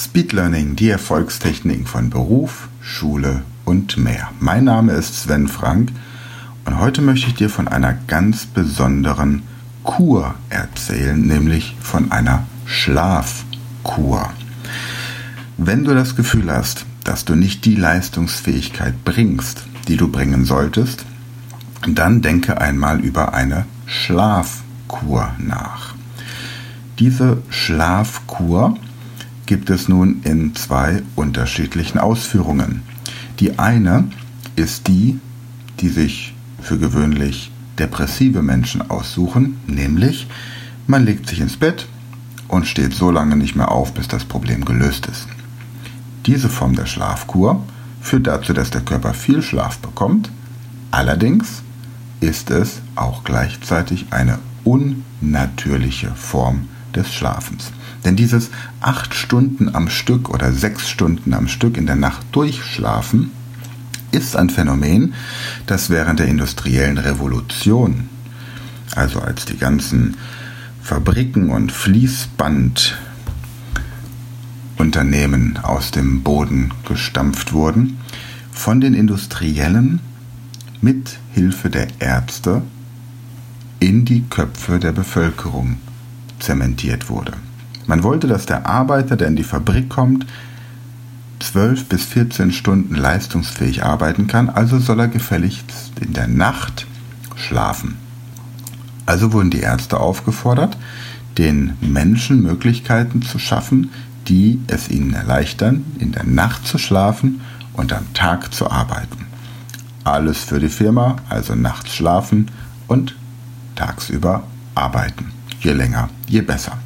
Speed Learning, die Erfolgstechniken von Beruf, Schule und mehr. Mein Name ist Sven Frank und heute möchte ich dir von einer ganz besonderen Kur erzählen, nämlich von einer Schlafkur. Wenn du das Gefühl hast, dass du nicht die Leistungsfähigkeit bringst, die du bringen solltest, dann denke einmal über eine Schlafkur nach. Diese Schlafkur gibt es nun in zwei unterschiedlichen Ausführungen. Die eine ist die, die sich für gewöhnlich depressive Menschen aussuchen, nämlich man legt sich ins Bett und steht so lange nicht mehr auf, bis das Problem gelöst ist. Diese Form der Schlafkur führt dazu, dass der Körper viel Schlaf bekommt, allerdings ist es auch gleichzeitig eine unnatürliche Form des Schlafens. Denn dieses acht Stunden am Stück oder sechs Stunden am Stück in der Nacht durchschlafen ist ein Phänomen, das während der industriellen Revolution, also als die ganzen Fabriken und Fließbandunternehmen aus dem Boden gestampft wurden, von den Industriellen mit Hilfe der Ärzte in die Köpfe der Bevölkerung zementiert wurde. Man wollte, dass der Arbeiter, der in die Fabrik kommt, 12 bis 14 Stunden leistungsfähig arbeiten kann, also soll er gefälligst in der Nacht schlafen. Also wurden die Ärzte aufgefordert, den Menschen Möglichkeiten zu schaffen, die es ihnen erleichtern, in der Nacht zu schlafen und am Tag zu arbeiten. Alles für die Firma, also nachts schlafen und tagsüber arbeiten. Je länger, je besser.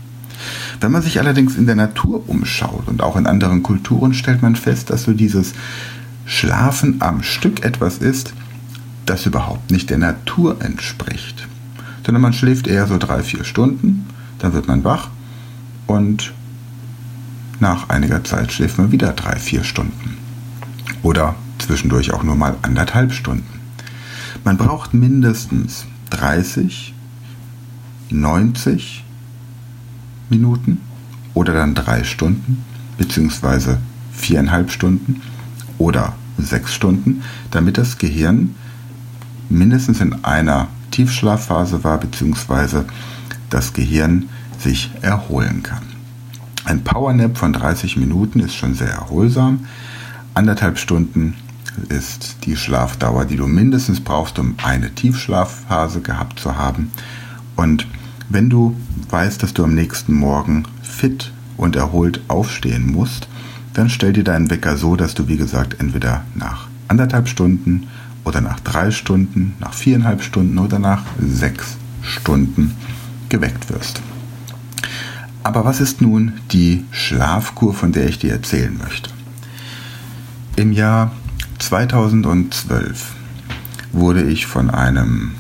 Wenn man sich allerdings in der Natur umschaut und auch in anderen Kulturen, stellt man fest, dass so dieses Schlafen am Stück etwas ist, das überhaupt nicht der Natur entspricht. Sondern man schläft eher so drei, vier Stunden, dann wird man wach und nach einiger Zeit schläft man wieder drei, vier Stunden. Oder zwischendurch auch nur mal anderthalb Stunden. Man braucht mindestens 30, 90 Minuten oder dann drei Stunden beziehungsweise viereinhalb Stunden oder sechs Stunden, damit das Gehirn mindestens in einer Tiefschlafphase war beziehungsweise das Gehirn sich erholen kann. Ein Powernap von 30 Minuten ist schon sehr erholsam. Anderthalb Stunden ist die Schlafdauer, die du mindestens brauchst, um eine Tiefschlafphase gehabt zu haben. Und wenn du weißt, dass du am nächsten Morgen fit und erholt aufstehen musst, dann stell dir deinen Wecker so, dass du, wie gesagt, entweder nach anderthalb Stunden oder nach drei Stunden, nach viereinhalb Stunden oder nach sechs Stunden geweckt wirst. Aber was ist nun die Schlafkur, von der ich dir erzählen möchte? Im Jahr 2012 wurde ich von einem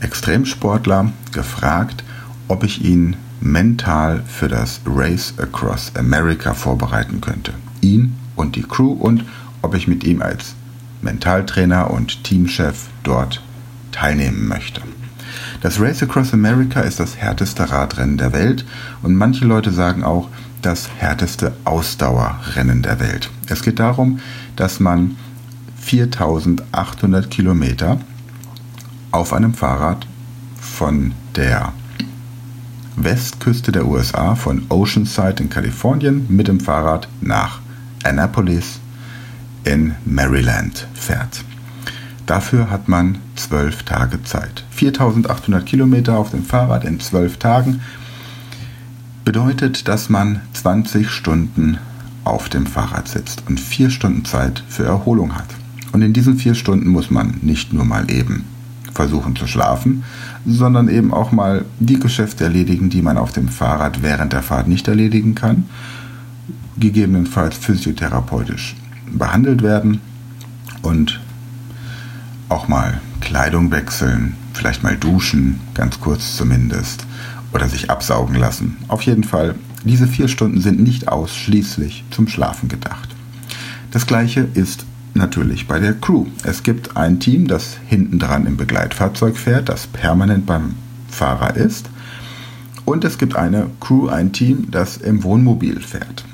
Extremsportler gefragt, ob ich ihn mental für das Race Across America vorbereiten könnte. Ihn und die Crew und ob ich mit ihm als Mentaltrainer und Teamchef dort teilnehmen möchte. Das Race Across America ist das härteste Radrennen der Welt und manche Leute sagen auch das härteste Ausdauerrennen der Welt. Es geht darum, dass man 4800 Kilometer auf einem Fahrrad von der Westküste der USA von Oceanside in Kalifornien mit dem Fahrrad nach Annapolis in Maryland fährt. Dafür hat man zwölf Tage Zeit. 4800 Kilometer auf dem Fahrrad in zwölf Tagen bedeutet, dass man 20 Stunden auf dem Fahrrad sitzt und vier Stunden Zeit für Erholung hat. Und in diesen vier Stunden muss man nicht nur mal eben versuchen zu schlafen, sondern eben auch mal die Geschäfte erledigen, die man auf dem Fahrrad während der Fahrt nicht erledigen kann, gegebenenfalls physiotherapeutisch behandelt werden und auch mal Kleidung wechseln, vielleicht mal duschen, ganz kurz zumindest, oder sich absaugen lassen. Auf jeden Fall, diese vier Stunden sind nicht ausschließlich zum Schlafen gedacht. Das gleiche ist natürlich bei der Crew. Es gibt ein Team, das hinten dran im Begleitfahrzeug fährt, das permanent beim Fahrer ist. Und es gibt eine Crew, ein Team, das im Wohnmobil fährt.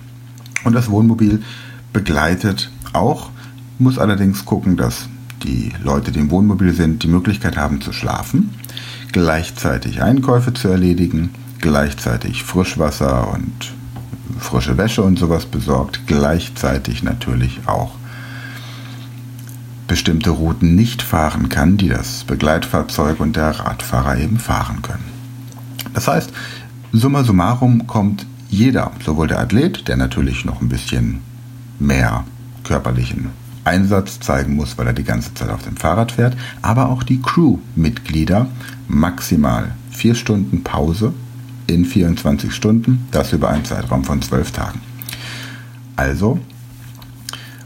Und das Wohnmobil begleitet auch, muss allerdings gucken, dass die Leute, die im Wohnmobil sind, die Möglichkeit haben zu schlafen, gleichzeitig Einkäufe zu erledigen, gleichzeitig Frischwasser und frische Wäsche und sowas besorgt, gleichzeitig natürlich auch bestimmte Routen nicht fahren kann, die das Begleitfahrzeug und der Radfahrer eben fahren können. Das heißt, summa summarum kommt jeder, sowohl der Athlet, der natürlich noch ein bisschen mehr körperlichen Einsatz zeigen muss, weil er die ganze Zeit auf dem Fahrrad fährt, aber auch die Crew-Mitglieder maximal vier Stunden Pause in 24 Stunden, das über einen Zeitraum von zwölf Tagen. Also,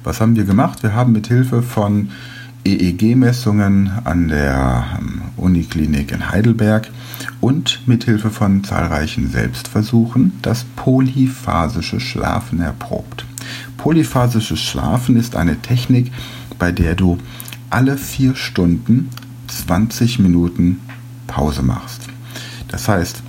was haben wir gemacht? Wir haben mit Hilfe von EEG-Messungen an der ähm, Uniklinik in Heidelberg und mit Hilfe von zahlreichen Selbstversuchen das polyphasische Schlafen erprobt. Polyphasisches Schlafen ist eine Technik, bei der du alle vier Stunden 20 Minuten Pause machst. Das heißt,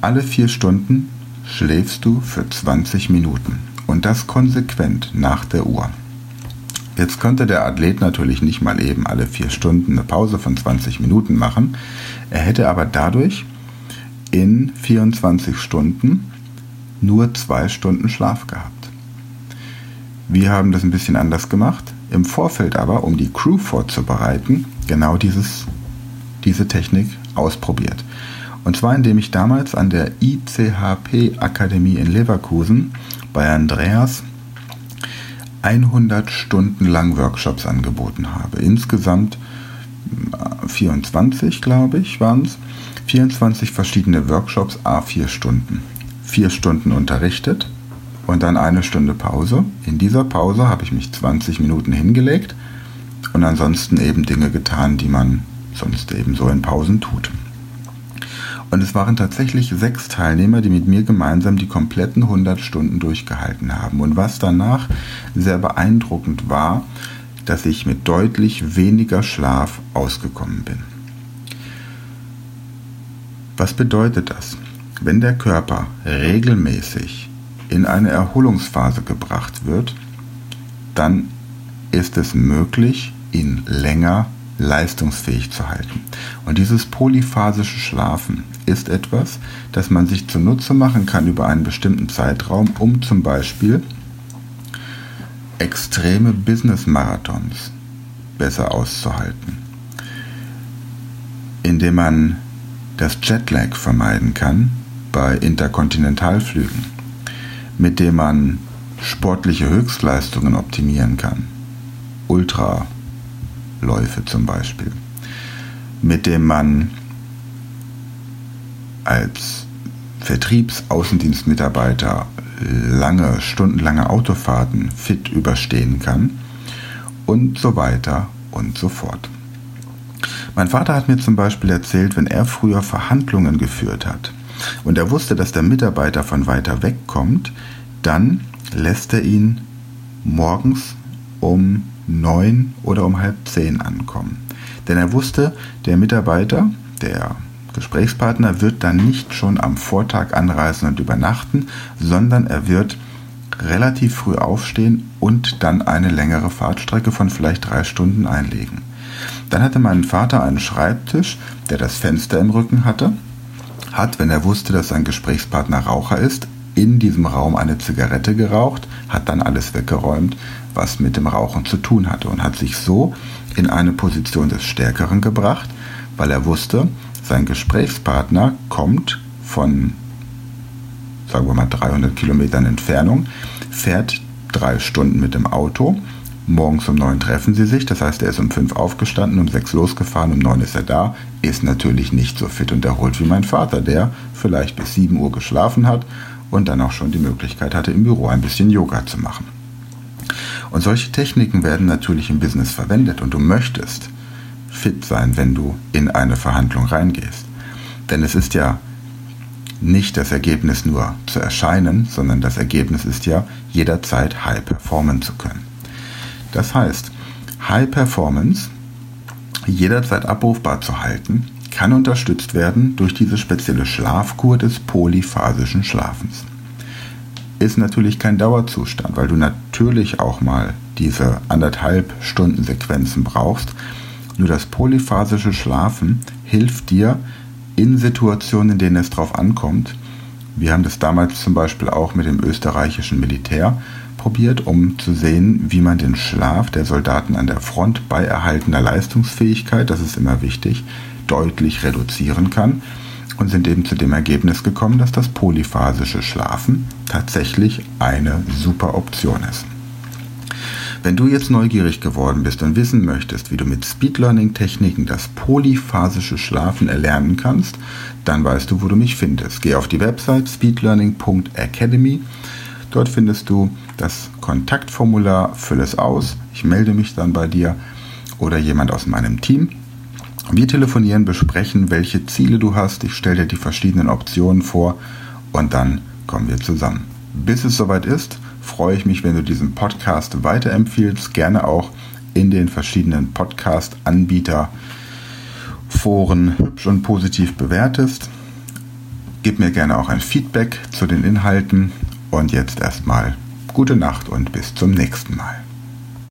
alle vier Stunden schläfst du für 20 Minuten und das konsequent nach der Uhr. Jetzt könnte der Athlet natürlich nicht mal eben alle vier Stunden eine Pause von 20 Minuten machen. Er hätte aber dadurch in 24 Stunden nur zwei Stunden Schlaf gehabt. Wir haben das ein bisschen anders gemacht. Im Vorfeld aber, um die Crew vorzubereiten, genau dieses, diese Technik ausprobiert. Und zwar indem ich damals an der ICHP Akademie in Leverkusen bei Andreas 100 Stunden lang Workshops angeboten habe. Insgesamt 24, äh, glaube ich, waren es. 24 verschiedene Workshops, a 4 Stunden. Vier Stunden unterrichtet und dann eine Stunde Pause. In dieser Pause habe ich mich 20 Minuten hingelegt und ansonsten eben Dinge getan, die man sonst eben so in Pausen tut. Und es waren tatsächlich sechs Teilnehmer, die mit mir gemeinsam die kompletten 100 Stunden durchgehalten haben. Und was danach sehr beeindruckend war, dass ich mit deutlich weniger Schlaf ausgekommen bin. Was bedeutet das? Wenn der Körper regelmäßig in eine Erholungsphase gebracht wird, dann ist es möglich, ihn länger leistungsfähig zu halten. Und dieses polyphasische Schlafen ist etwas, das man sich zunutze machen kann über einen bestimmten Zeitraum, um zum Beispiel extreme Business-Marathons besser auszuhalten. Indem man das Jetlag vermeiden kann bei Interkontinentalflügen mit dem man sportliche Höchstleistungen optimieren kann. Ultraläufe zum Beispiel. Mit dem man als Vertriebsaußendienstmitarbeiter lange, stundenlange Autofahrten fit überstehen kann und so weiter und so fort. Mein Vater hat mir zum Beispiel erzählt, wenn er früher Verhandlungen geführt hat, und er wusste, dass der Mitarbeiter von weiter weg kommt, dann lässt er ihn morgens um neun oder um halb zehn ankommen. Denn er wusste, der Mitarbeiter, der Gesprächspartner wird dann nicht schon am Vortag anreisen und übernachten, sondern er wird relativ früh aufstehen und dann eine längere Fahrtstrecke von vielleicht drei Stunden einlegen. Dann hatte mein Vater einen Schreibtisch, der das Fenster im Rücken hatte hat, wenn er wusste, dass sein Gesprächspartner Raucher ist, in diesem Raum eine Zigarette geraucht, hat dann alles weggeräumt, was mit dem Rauchen zu tun hatte und hat sich so in eine Position des Stärkeren gebracht, weil er wusste, sein Gesprächspartner kommt von, sagen wir mal, 300 Kilometern Entfernung, fährt drei Stunden mit dem Auto. Morgens um neun treffen sie sich, das heißt, er ist um fünf aufgestanden, um sechs losgefahren, um neun ist er da, ist natürlich nicht so fit und erholt wie mein Vater, der vielleicht bis sieben Uhr geschlafen hat und dann auch schon die Möglichkeit hatte, im Büro ein bisschen Yoga zu machen. Und solche Techniken werden natürlich im Business verwendet und du möchtest fit sein, wenn du in eine Verhandlung reingehst. Denn es ist ja nicht das Ergebnis nur zu erscheinen, sondern das Ergebnis ist ja jederzeit high performen zu können. Das heißt, High Performance jederzeit abrufbar zu halten, kann unterstützt werden durch diese spezielle Schlafkur des polyphasischen Schlafens. ist natürlich kein Dauerzustand, weil du natürlich auch mal diese anderthalb Stunden Sequenzen brauchst. Nur das polyphasische Schlafen hilft dir in Situationen, in denen es drauf ankommt. Wir haben das damals zum Beispiel auch mit dem österreichischen Militär probiert, um zu sehen, wie man den Schlaf der Soldaten an der Front bei erhaltener Leistungsfähigkeit, das ist immer wichtig, deutlich reduzieren kann und sind eben zu dem Ergebnis gekommen, dass das polyphasische Schlafen tatsächlich eine super Option ist. Wenn du jetzt neugierig geworden bist und wissen möchtest, wie du mit Speed Learning Techniken das polyphasische Schlafen erlernen kannst, dann weißt du, wo du mich findest. Geh auf die Website speedlearning.academy. Dort findest du das Kontaktformular, fülle es aus. Ich melde mich dann bei dir oder jemand aus meinem Team. Wir telefonieren, besprechen, welche Ziele du hast. Ich stelle dir die verschiedenen Optionen vor und dann kommen wir zusammen. Bis es soweit ist, freue ich mich, wenn du diesen Podcast weiterempfiehlst, gerne auch in den verschiedenen Podcast-Anbieter Foren hübsch und positiv bewertest. Gib mir gerne auch ein Feedback zu den Inhalten und jetzt erstmal gute Nacht und bis zum nächsten Mal.